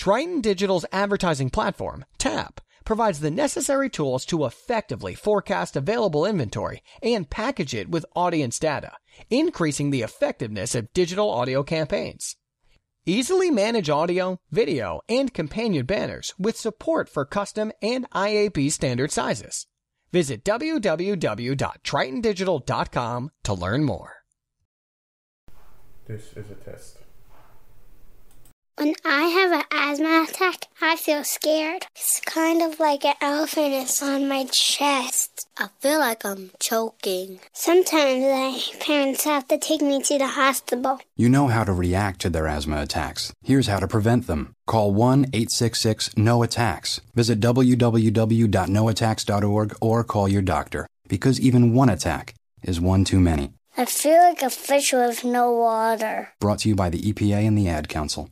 Triton Digital's advertising platform, TAP, provides the necessary tools to effectively forecast available inventory and package it with audience data, increasing the effectiveness of digital audio campaigns. Easily manage audio, video, and companion banners with support for custom and IAB standard sizes. Visit www.tritondigital.com to learn more. This is a test. When I have an asthma attack, I feel scared. It's kind of like an elephant is on my chest. I feel like I'm choking. Sometimes my parents have to take me to the hospital. You know how to react to their asthma attacks. Here's how to prevent them. Call 1 866 NO ATTACKS. Visit www.noattacks.org or call your doctor because even one attack is one too many. I feel like a fish with no water. Brought to you by the EPA and the Ad Council.